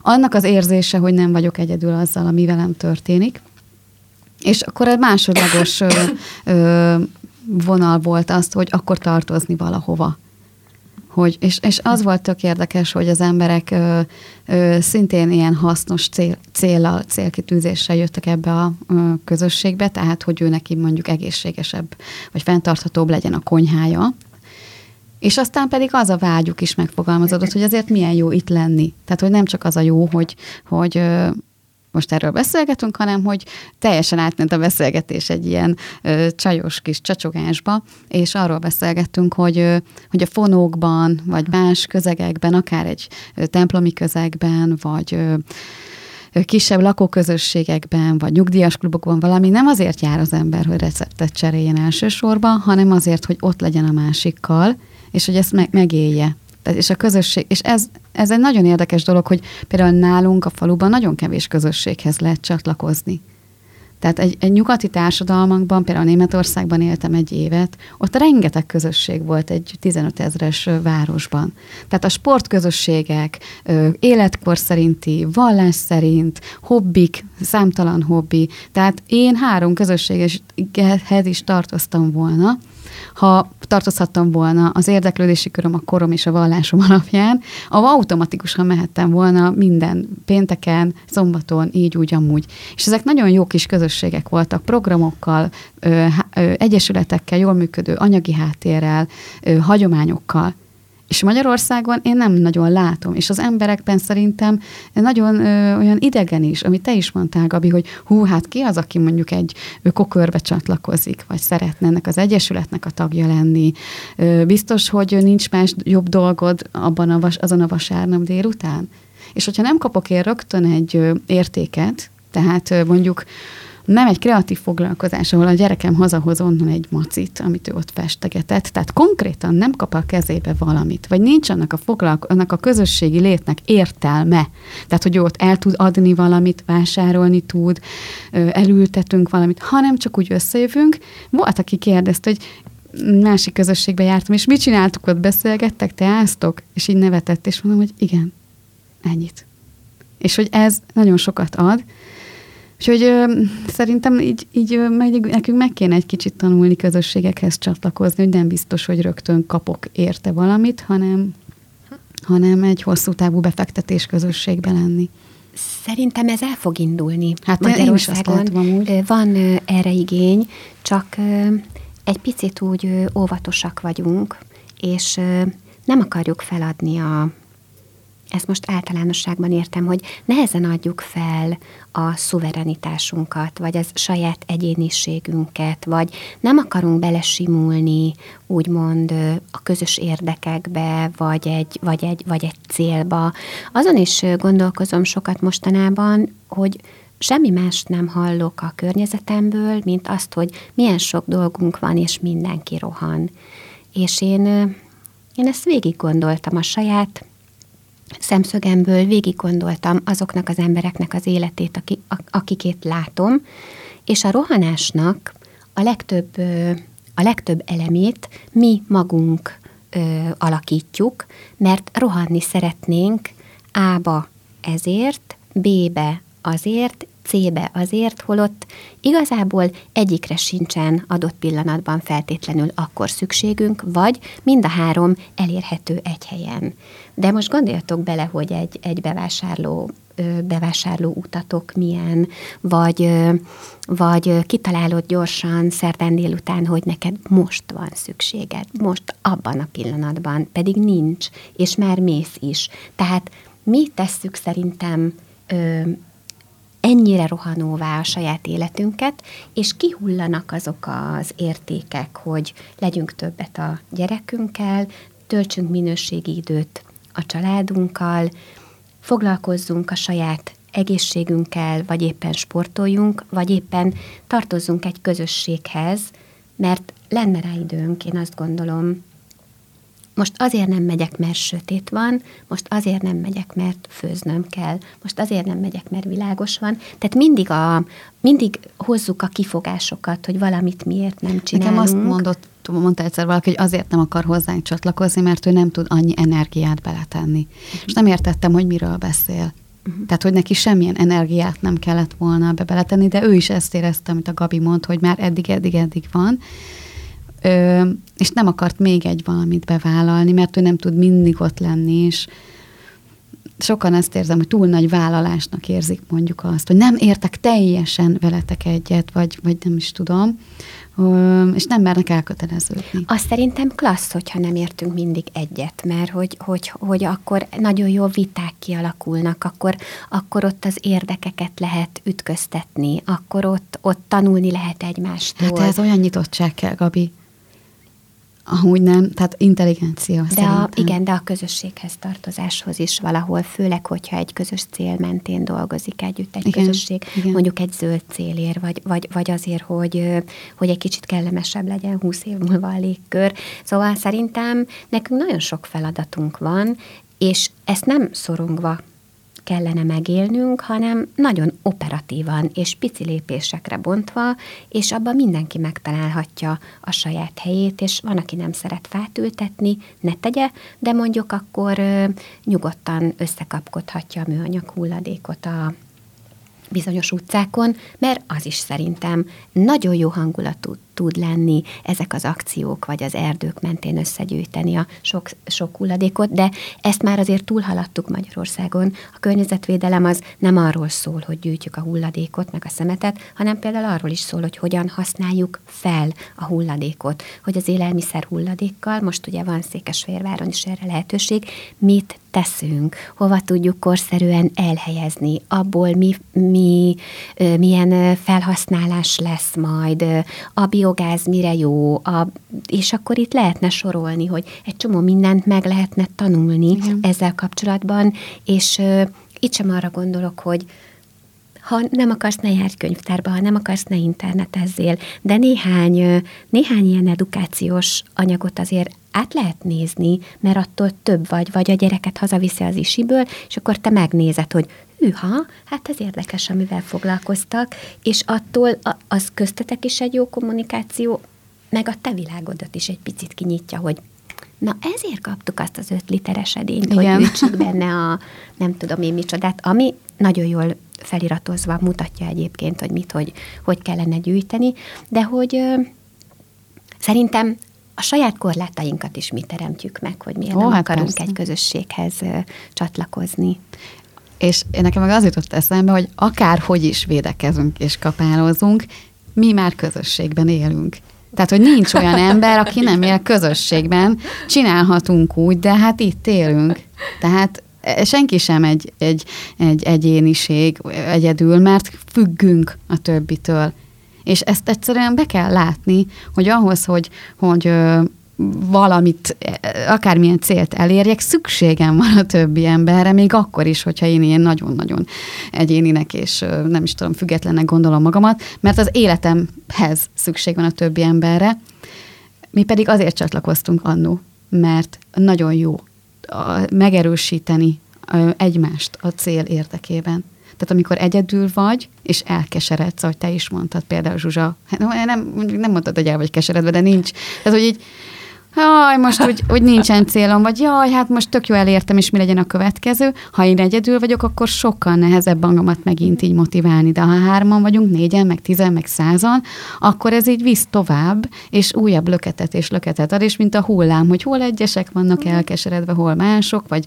annak az érzése, hogy nem vagyok egyedül azzal, ami velem történik, és akkor egy másodlagos ö, ö, vonal volt azt, hogy akkor tartozni valahova. Hogy, és, és az volt tök érdekes, hogy az emberek ö, ö, szintén ilyen hasznos cél, célal, célkitűzéssel jöttek ebbe a ö, közösségbe, tehát hogy ő neki mondjuk egészségesebb, vagy fenntarthatóbb legyen a konyhája, és aztán pedig az a vágyuk is megfogalmazódott, hogy azért milyen jó itt lenni. Tehát, hogy nem csak az a jó, hogy, hogy most erről beszélgetünk, hanem hogy teljesen átment a beszélgetés egy ilyen ö, csajos kis csacsogásba, és arról beszélgettünk, hogy, ö, hogy a fonókban, vagy más közegekben, akár egy ö, templomi közegben, vagy ö, kisebb lakóközösségekben, vagy nyugdíjas klubokban valami nem azért jár az ember, hogy receptet cseréljen elsősorban, hanem azért, hogy ott legyen a másikkal, és hogy ezt meg, megélje. Tehát, és a közösség, és ez, ez egy nagyon érdekes dolog, hogy például nálunk a faluban nagyon kevés közösséghez lehet csatlakozni. Tehát egy, egy nyugati társadalmakban, például Németországban éltem egy évet, ott rengeteg közösség volt egy 15 ezres városban. Tehát a sportközösségek, életkor szerinti, vallás szerint, hobbik, számtalan hobbi. Tehát én három közösséghez is tartoztam volna, ha tartozhattam volna az érdeklődési köröm, a korom és a vallásom alapján, ahol automatikusan mehettem volna minden pénteken, szombaton, így, úgy, amúgy. És ezek nagyon jó kis közösségek voltak, programokkal, ö, ö, egyesületekkel, jól működő anyagi háttérrel, ö, hagyományokkal. És Magyarországon én nem nagyon látom, és az emberekben szerintem nagyon ö, olyan idegen is, amit te is mondtál, Gabi, hogy hú, hát ki az, aki mondjuk egy kokörbe csatlakozik, vagy szeretne ennek az egyesületnek a tagja lenni. Ö, biztos, hogy nincs más jobb dolgod abban a vas, azon a vasárnap délután? És hogyha nem kapok én rögtön egy ö, értéket, tehát mondjuk nem egy kreatív foglalkozás, ahol a gyerekem hazahoz onnan egy macit, amit ő ott festegetett, tehát konkrétan nem kap a kezébe valamit, vagy nincs annak a, foglalko- annak a közösségi létnek értelme, tehát hogy ő ott el tud adni valamit, vásárolni tud, elültetünk valamit, hanem csak úgy összejövünk. Volt, aki kérdezte, hogy másik közösségbe jártam, és mit csináltuk ott, beszélgettek, te áztok? És így nevetett, és mondom, hogy igen, ennyit. És hogy ez nagyon sokat ad, Úgyhogy ö, szerintem így, így meg, nekünk meg kéne egy kicsit tanulni közösségekhez csatlakozni, hogy nem biztos, hogy rögtön kapok érte valamit, hanem, hanem egy hosszú távú befektetés közösségbe lenni. Szerintem ez el fog indulni hát Magyarországon. Van erre igény, csak egy picit úgy óvatosak vagyunk, és nem akarjuk feladni a ezt most általánosságban értem, hogy nehezen adjuk fel a szuverenitásunkat, vagy az saját egyéniségünket, vagy nem akarunk belesimulni, úgymond a közös érdekekbe, vagy egy, vagy egy, vagy egy célba. Azon is gondolkozom sokat mostanában, hogy semmi más nem hallok a környezetemből, mint azt, hogy milyen sok dolgunk van, és mindenki rohan. És én, én ezt végig gondoltam a saját szemszögemből végig gondoltam azoknak az embereknek az életét, akikét látom, és a rohanásnak a legtöbb, a legtöbb elemét mi magunk ö, alakítjuk, mert rohanni szeretnénk A-ba ezért, B-be azért, C-be azért, holott igazából egyikre sincsen adott pillanatban feltétlenül akkor szükségünk, vagy mind a három elérhető egy helyen. De most gondoljatok bele, hogy egy, egy bevásárló bevásárló utatok milyen, vagy, vagy kitalálod gyorsan szerdán délután, hogy neked most van szükséged, most abban a pillanatban, pedig nincs, és már mész is. Tehát mi tesszük szerintem ennyire rohanóvá a saját életünket, és kihullanak azok az értékek, hogy legyünk többet a gyerekünkkel, töltsünk minőségi időt a családunkkal, foglalkozzunk a saját egészségünkkel, vagy éppen sportoljunk, vagy éppen tartozzunk egy közösséghez, mert lenne rá időnk, én azt gondolom, most azért nem megyek, mert sötét van, most azért nem megyek, mert főznöm kell, most azért nem megyek, mert világos van. Tehát mindig, a, mindig hozzuk a kifogásokat, hogy valamit miért nem csinálunk. Nekem azt mondott, mondta egyszer valaki, hogy azért nem akar hozzánk csatlakozni, mert ő nem tud annyi energiát beletenni. Uh-huh. És nem értettem, hogy miről beszél. Uh-huh. Tehát, hogy neki semmilyen energiát nem kellett volna be beletenni, de ő is ezt érezte, amit a Gabi mond, hogy már eddig, eddig, eddig van Ö, és nem akart még egy valamit bevállalni, mert ő nem tud mindig ott lenni, és sokan ezt érzem, hogy túl nagy vállalásnak érzik mondjuk azt, hogy nem értek teljesen veletek egyet, vagy, vagy nem is tudom, és nem mernek elköteleződni. Azt szerintem klassz, hogyha nem értünk mindig egyet, mert hogy, hogy, hogy akkor nagyon jó viták kialakulnak, akkor, akkor ott az érdekeket lehet ütköztetni, akkor ott, ott tanulni lehet egymástól. Hát ez olyan nyitottság kell, Gabi. Amúgy nem, tehát intelligencia de a, Igen, de a közösséghez tartozáshoz is valahol, főleg, hogyha egy közös cél mentén dolgozik együtt egy igen, közösség, igen. mondjuk egy zöld célért, vagy, vagy, vagy azért, hogy, hogy egy kicsit kellemesebb legyen 20 év múlva a légkör. Szóval szerintem nekünk nagyon sok feladatunk van, és ezt nem szorongva kellene megélnünk, hanem nagyon operatívan és pici lépésekre bontva, és abban mindenki megtalálhatja a saját helyét, és van, aki nem szeret fát ültetni, ne tegye, de mondjuk akkor nyugodtan összekapkodhatja a műanyag hulladékot a bizonyos utcákon, mert az is szerintem nagyon jó hangulatú tud lenni ezek az akciók, vagy az erdők mentén összegyűjteni a sok, sok hulladékot, de ezt már azért túlhaladtuk Magyarországon. A környezetvédelem az nem arról szól, hogy gyűjtjük a hulladékot, meg a szemetet, hanem például arról is szól, hogy hogyan használjuk fel a hulladékot, hogy az élelmiszer hulladékkal, most ugye van Székesfehérváron is erre lehetőség, mit teszünk, hova tudjuk korszerűen elhelyezni, abból mi, mi milyen felhasználás lesz majd, a bio biogáz mire jó, a, és akkor itt lehetne sorolni, hogy egy csomó mindent meg lehetne tanulni Igen. ezzel kapcsolatban, és uh, itt sem arra gondolok, hogy ha nem akarsz, ne járj könyvtárba, ha nem akarsz, ne internetezzél, de néhány, néhány ilyen edukációs anyagot azért át lehet nézni, mert attól több vagy, vagy a gyereket hazaviszi az isiből, és akkor te megnézed, hogy hűha, hát ez érdekes, amivel foglalkoztak, és attól az köztetek is egy jó kommunikáció, meg a te világodat is egy picit kinyitja, hogy Na ezért kaptuk azt az öt literes edényt, Igen. hogy ütsük benne a nem tudom én micsodát, ami nagyon jól feliratozva, mutatja egyébként, hogy mit, hogy, hogy kellene gyűjteni, de hogy ö, szerintem a saját korlátainkat is mi teremtjük meg, hogy miért Ó, nem hát akarunk persze. egy közösséghez ö, csatlakozni. És nekem meg az jutott eszembe, hogy akárhogy is védekezünk és kapálozunk, mi már közösségben élünk. Tehát, hogy nincs olyan ember, aki nem él közösségben. Csinálhatunk úgy, de hát itt élünk. Tehát e, senki sem egy, egy, egy egyéniség egyedül, mert függünk a többitől. És ezt egyszerűen be kell látni, hogy ahhoz, hogy, hogy valamit, akármilyen célt elérjek, szükségem van a többi emberre, még akkor is, hogyha én ilyen nagyon-nagyon egyéninek és nem is tudom, függetlennek gondolom magamat, mert az életemhez szükség van a többi emberre. Mi pedig azért csatlakoztunk annó, mert nagyon jó megerősíteni egymást a cél érdekében. Tehát amikor egyedül vagy, és elkeseredsz, ahogy te is mondtad, például Zsuzsa, hát nem, nem mondtad, hogy el vagy keseredve, de nincs. Tehát, hogy így jaj, most úgy, úgy nincsen célom, vagy jaj, hát most tök jó elértem, és mi legyen a következő. Ha én egyedül vagyok, akkor sokkal nehezebb magamat megint így motiválni, de ha hárman vagyunk, négyen, meg tizen, meg százan, akkor ez így visz tovább, és újabb löketet és löketet ad, és mint a hullám, hogy hol egyesek vannak elkeseredve, hol mások, vagy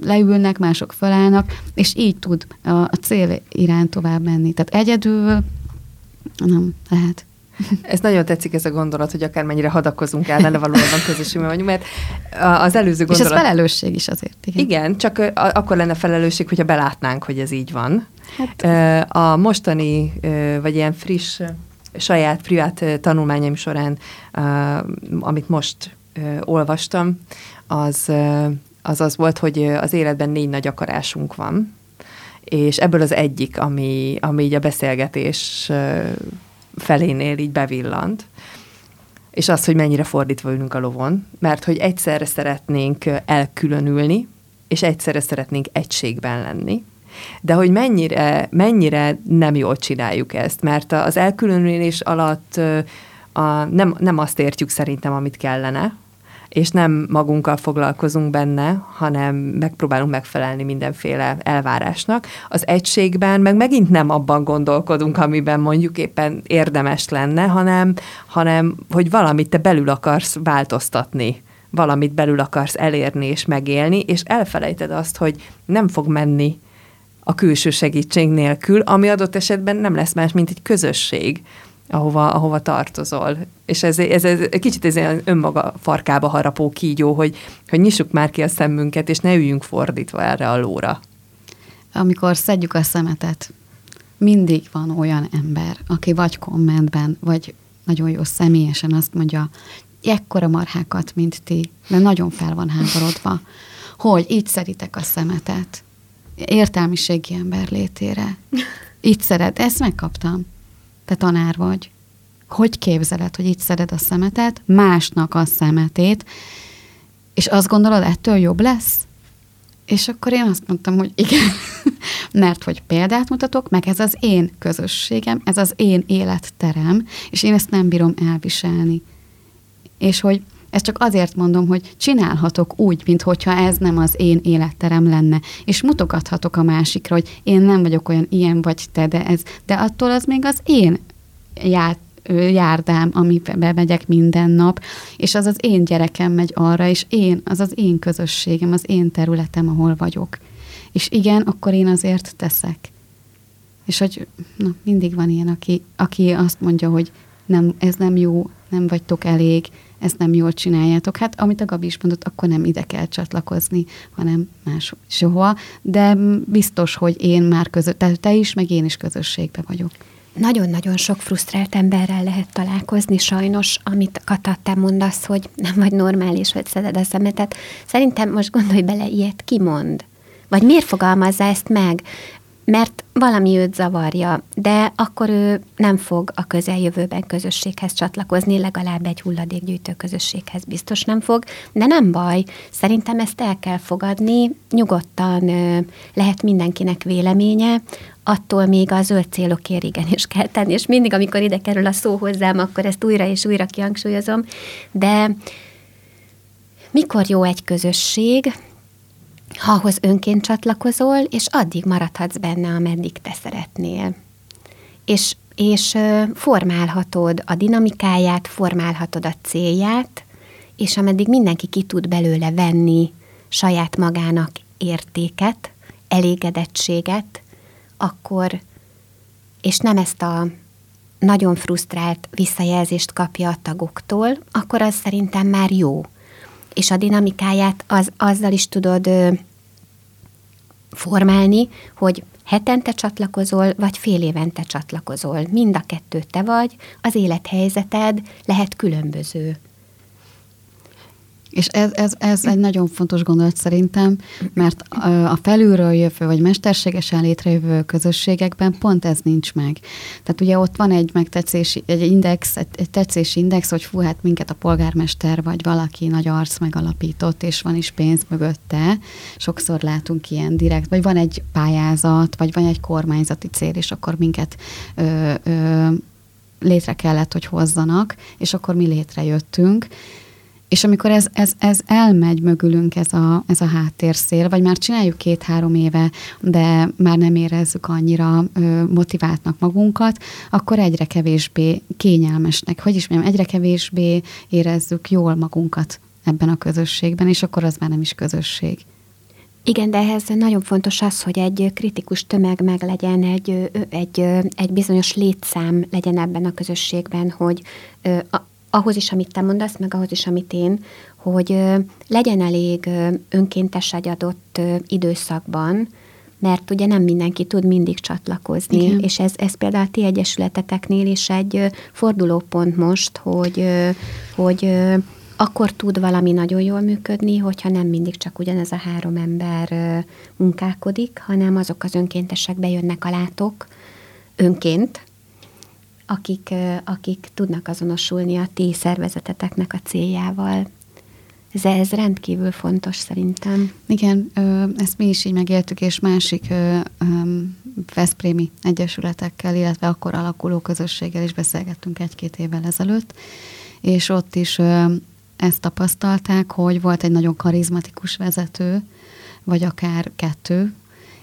leülnek, mások felállnak, és így tud a, a cél iránt tovább menni. Tehát egyedül nem lehet. Ez nagyon tetszik ez a gondolat, hogy akármennyire hadakozunk ellene valójában közösségben vagyunk, mert az előző gondolat... És ez felelősség is azért. Igen, igen csak akkor lenne felelősség, hogyha belátnánk, hogy ez így van. Hát. A mostani, vagy ilyen friss, saját privát tanulmányaim során, amit most olvastam, az, az az volt, hogy az életben négy nagy akarásunk van, és ebből az egyik, ami, ami így a beszélgetés felénél így bevillant, és az, hogy mennyire fordítva ülünk a lovon, mert hogy egyszerre szeretnénk elkülönülni, és egyszerre szeretnénk egységben lenni, de hogy mennyire, mennyire nem jól csináljuk ezt, mert az elkülönülés alatt a, nem, nem azt értjük szerintem, amit kellene, és nem magunkkal foglalkozunk benne, hanem megpróbálunk megfelelni mindenféle elvárásnak. Az egységben meg megint nem abban gondolkodunk, amiben mondjuk éppen érdemes lenne, hanem, hanem hogy valamit te belül akarsz változtatni valamit belül akarsz elérni és megélni, és elfelejted azt, hogy nem fog menni a külső segítség nélkül, ami adott esetben nem lesz más, mint egy közösség, ahova, ahova tartozol. És ez, ez, ez kicsit ez olyan önmaga farkába harapó kígyó, hogy, hogy nyissuk már ki a szemünket, és ne üljünk fordítva erre a lóra. Amikor szedjük a szemetet, mindig van olyan ember, aki vagy kommentben, vagy nagyon jó személyesen azt mondja, ekkora marhákat, mint ti, de nagyon fel van háborodva, hogy így szeritek a szemetet értelmiségi ember létére. Így szeret, ezt megkaptam te tanár vagy. Hogy képzeled, hogy itt szeded a szemetet, másnak a szemetét, és azt gondolod, ettől jobb lesz? És akkor én azt mondtam, hogy igen, mert hogy példát mutatok, meg ez az én közösségem, ez az én életterem, és én ezt nem bírom elviselni. És hogy ezt csak azért mondom, hogy csinálhatok úgy, mintha ez nem az én életterem lenne, és mutogathatok a másikra, hogy én nem vagyok olyan ilyen vagy te, de ez, de attól az még az én jár, járdám, amiben megyek minden nap, és az az én gyerekem megy arra, és én, az az én közösségem, az én területem, ahol vagyok. És igen, akkor én azért teszek. És hogy na, mindig van ilyen, aki, aki azt mondja, hogy nem, ez nem jó, nem vagytok elég, ezt nem jól csináljátok. Hát amit a Gabi is mondott, akkor nem ide kell csatlakozni, hanem más soha, de biztos, hogy én már között, te, te is, meg én is közösségbe vagyok. Nagyon-nagyon sok frusztrált emberrel lehet találkozni, sajnos, amit Kata, te mondasz, hogy nem vagy normális, hogy szeded a szemetet. Szerintem most gondolj bele, ilyet kimond. Vagy miért fogalmazza ezt meg? Mert valami őt zavarja, de akkor ő nem fog a közeljövőben közösséghez csatlakozni, legalább egy hulladékgyűjtő közösséghez biztos nem fog, de nem baj, szerintem ezt el kell fogadni, nyugodtan lehet mindenkinek véleménye, attól még a zöld célokért igenis kell tenni, és mindig, amikor ide kerül a szó hozzám, akkor ezt újra és újra kihangsúlyozom, de mikor jó egy közösség, ha ahhoz önként csatlakozol, és addig maradhatsz benne, ameddig te szeretnél. És, és formálhatod a dinamikáját, formálhatod a célját, és ameddig mindenki ki tud belőle venni saját magának értéket, elégedettséget, akkor, és nem ezt a nagyon frusztrált visszajelzést kapja a tagoktól, akkor az szerintem már jó. És a dinamikáját az, azzal is tudod ö, formálni, hogy hetente csatlakozol, vagy fél évente csatlakozol. Mind a kettő te vagy, az élethelyzeted lehet különböző. És ez, ez, ez egy nagyon fontos gondolat szerintem, mert a felülről jövő, vagy mesterségesen létrejövő közösségekben pont ez nincs meg. Tehát ugye ott van egy megtetszési, egy index, egy, tetszési index, hogy fú, hát minket a polgármester, vagy valaki nagy arc megalapított, és van is pénz mögötte. Sokszor látunk ilyen direkt, vagy van egy pályázat, vagy van egy kormányzati cél, és akkor minket ö, ö, létre kellett, hogy hozzanak, és akkor mi létrejöttünk. És amikor ez, ez, ez elmegy mögülünk, ez a, ez a háttérszél, vagy már csináljuk két-három éve, de már nem érezzük annyira ö, motiváltnak magunkat, akkor egyre kevésbé kényelmesnek, hogy is mondjam, egyre kevésbé érezzük jól magunkat ebben a közösségben, és akkor az már nem is közösség. Igen, de ehhez nagyon fontos az, hogy egy kritikus tömeg meg legyen, egy, egy, egy bizonyos létszám legyen ebben a közösségben, hogy ahhoz is, amit te mondasz, meg ahhoz is, amit én, hogy legyen elég önkéntes egy adott időszakban, mert ugye nem mindenki tud mindig csatlakozni, Igen. és ez, ez például a ti egyesületeteknél is egy fordulópont most, hogy, hogy akkor tud valami nagyon jól működni, hogyha nem mindig csak ugyanez a három ember munkálkodik, hanem azok az önkéntesek bejönnek a látok önként, akik, akik tudnak azonosulni a ti szervezeteteknek a céljával. Ez, ez rendkívül fontos szerintem. Igen, ezt mi is így megéltük, és másik Veszprémi egyesületekkel, illetve akkor alakuló közösséggel is beszélgettünk egy-két évvel ezelőtt, és ott is ezt tapasztalták, hogy volt egy nagyon karizmatikus vezető, vagy akár kettő,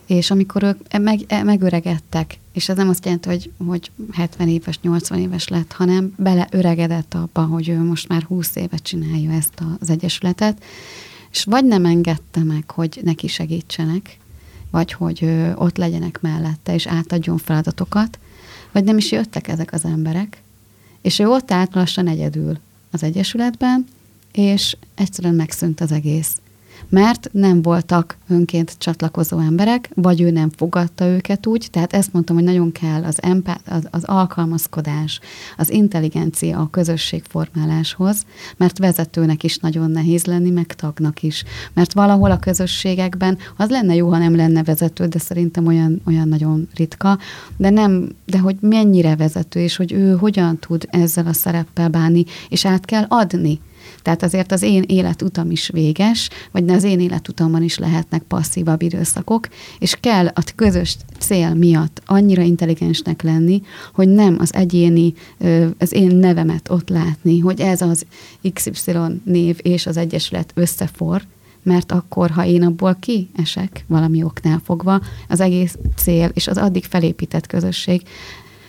és amikor ők meg, megöregedtek, és ez nem azt jelenti, hogy, hogy 70 éves, 80 éves lett, hanem beleöregedett abba, hogy ő most már 20 évet csinálja ezt az egyesületet, és vagy nem engedte meg, hogy neki segítsenek, vagy hogy ott legyenek mellette, és átadjon feladatokat, vagy nem is jöttek ezek az emberek, és ő ott állt lassan egyedül az Egyesületben, és egyszerűen megszűnt az egész mert nem voltak önként csatlakozó emberek, vagy ő nem fogadta őket úgy, tehát ezt mondtam, hogy nagyon kell az, empá- az, az alkalmazkodás, az intelligencia a közösségformáláshoz, mert vezetőnek is nagyon nehéz lenni, meg tagnak is. Mert valahol a közösségekben az lenne jó, ha nem lenne vezető, de szerintem olyan, olyan nagyon ritka, de nem, de hogy mennyire vezető, és hogy ő hogyan tud ezzel a szereppel bánni, és át kell adni tehát azért az én életutam is véges, vagy az én életutamban is lehetnek passzívabb időszakok, és kell a közös cél miatt annyira intelligensnek lenni, hogy nem az egyéni, az én nevemet ott látni, hogy ez az XY név és az egyesület összefor, mert akkor, ha én abból kiesek valami oknál fogva, az egész cél és az addig felépített közösség,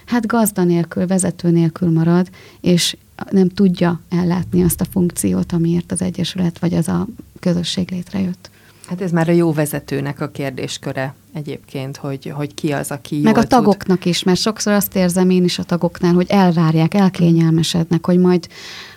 hát gazda nélkül, vezető nélkül marad, és nem tudja ellátni azt a funkciót, amiért az Egyesület vagy az a közösség létrejött. Hát ez már a jó vezetőnek a kérdésköre egyébként, hogy, hogy ki az, aki Meg a tagoknak tud. is, mert sokszor azt érzem én is a tagoknál, hogy elvárják, elkényelmesednek, hogy majd,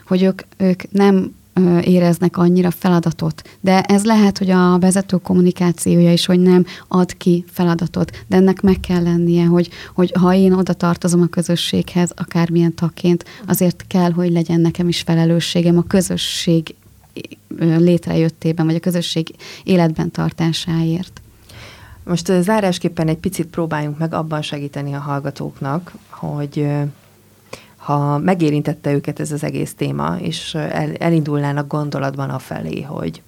hogy ők, ők nem éreznek annyira feladatot. De ez lehet, hogy a vezető kommunikációja is, hogy nem ad ki feladatot, de ennek meg kell lennie, hogy, hogy ha én oda tartozom a közösséghez, akármilyen tagként, azért kell, hogy legyen nekem is felelősségem a közösség létrejöttében, vagy a közösség életben tartásáért. Most zárásképpen egy picit próbáljunk meg abban segíteni a hallgatóknak, hogy ha megérintette őket ez az egész téma, és el, elindulnának gondolatban afelé, hogy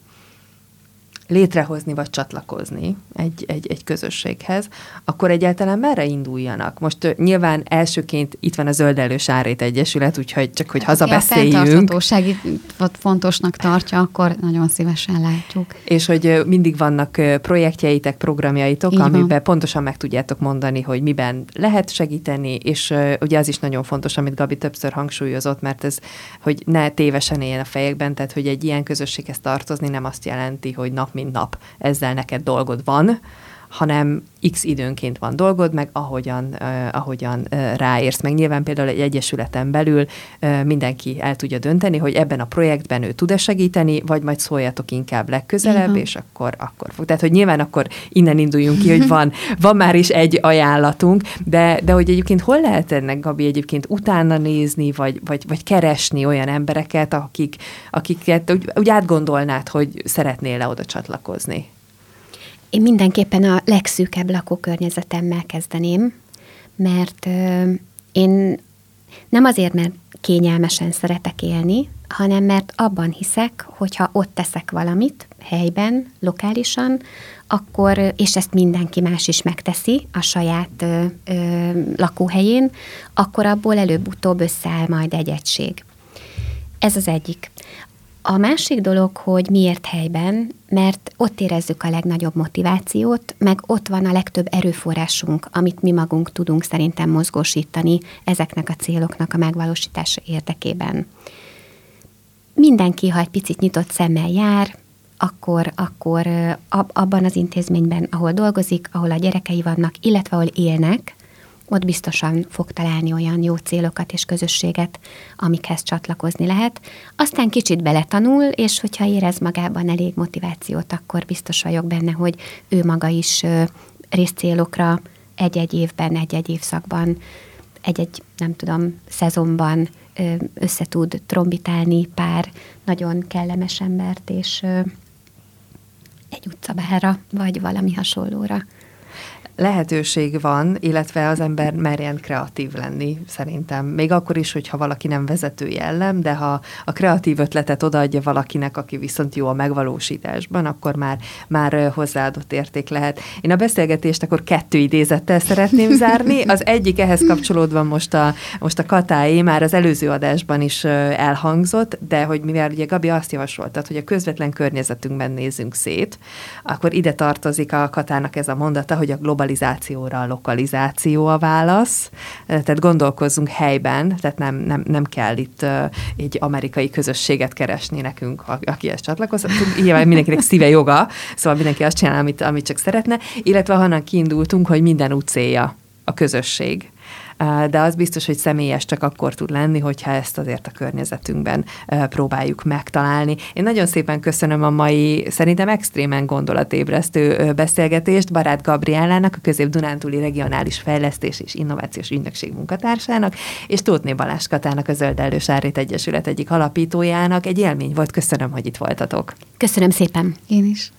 létrehozni vagy csatlakozni egy, egy, egy közösséghez, akkor egyáltalán merre induljanak? Most nyilván elsőként itt van a Zöld Sárét Egyesület, úgyhogy csak hogy hazabeszéljünk. Ha a fontosnak tartja, akkor nagyon szívesen látjuk. És hogy mindig vannak projektjeitek, programjaitok, Így amiben van. pontosan meg tudjátok mondani, hogy miben lehet segíteni, és ugye az is nagyon fontos, amit Gabi többször hangsúlyozott, mert ez, hogy ne tévesen éljen a fejekben, tehát hogy egy ilyen közösséghez tartozni nem azt jelenti, hogy nap mint nap. Ezzel neked dolgod van, hanem x időnként van dolgod, meg ahogyan, ahogyan ráérsz. Meg nyilván például egy egyesületen belül mindenki el tudja dönteni, hogy ebben a projektben ő tud-e segíteni, vagy majd szóljatok inkább legközelebb, uh-huh. és akkor, akkor fog. Tehát, hogy nyilván akkor innen induljunk ki, hogy van, van már is egy ajánlatunk, de, de hogy egyébként hol lehet ennek, Gabi, egyébként utána nézni, vagy, vagy, vagy keresni olyan embereket, akik, akiket úgy, úgy átgondolnád, hogy szeretnél-e oda csatlakozni? Én mindenképpen a legszűkebb lakókörnyezetemmel kezdeném, mert én nem azért, mert kényelmesen szeretek élni, hanem mert abban hiszek, hogyha ott teszek valamit helyben, lokálisan, akkor, és ezt mindenki más is megteszi a saját ö, ö, lakóhelyén, akkor abból előbb-utóbb összeáll majd egy egység. Ez az egyik. A másik dolog, hogy miért helyben, mert ott érezzük a legnagyobb motivációt, meg ott van a legtöbb erőforrásunk, amit mi magunk tudunk szerintem mozgósítani ezeknek a céloknak a megvalósítása érdekében. Mindenki, ha egy picit nyitott szemmel jár, akkor, akkor abban az intézményben, ahol dolgozik, ahol a gyerekei vannak, illetve ahol élnek, ott biztosan fog találni olyan jó célokat és közösséget, amikhez csatlakozni lehet. Aztán kicsit beletanul, és hogyha érez magában elég motivációt, akkor biztos vagyok benne, hogy ő maga is részcélokra egy-egy évben, egy-egy évszakban, egy-egy, nem tudom, szezonban össze tud trombitálni pár nagyon kellemes embert, és egy utcabára, vagy valami hasonlóra lehetőség van, illetve az ember merjen kreatív lenni, szerintem. Még akkor is, hogyha valaki nem vezető jellem, de ha a kreatív ötletet odaadja valakinek, aki viszont jó a megvalósításban, akkor már, már hozzáadott érték lehet. Én a beszélgetést akkor kettő idézettel szeretném zárni. Az egyik ehhez kapcsolódva most a, most a katáé már az előző adásban is elhangzott, de hogy mivel ugye Gabi azt javasoltad, hogy a közvetlen környezetünkben nézzünk szét, akkor ide tartozik a katának ez a mondata, hogy a globalizáció globalizációra a lokalizáció a válasz, tehát gondolkozzunk helyben, tehát nem, nem, nem kell itt egy amerikai közösséget keresni nekünk, aki ezt csatlakozott. Nyilván mindenkinek szíve joga, szóval mindenki azt csinál, amit, amit csak szeretne, illetve hannan kiindultunk, hogy minden út célja a közösség de az biztos, hogy személyes csak akkor tud lenni, hogyha ezt azért a környezetünkben próbáljuk megtalálni. Én nagyon szépen köszönöm a mai, szerintem extrémen gondolatébresztő beszélgetést Barát Gabriálának, a Közép-Dunántúli Regionális Fejlesztés és Innovációs Ügynökség munkatársának, és Tótné Balázs Katának, a Zöld Elősárét Egyesület egyik alapítójának. Egy élmény volt, köszönöm, hogy itt voltatok. Köszönöm szépen. Én is.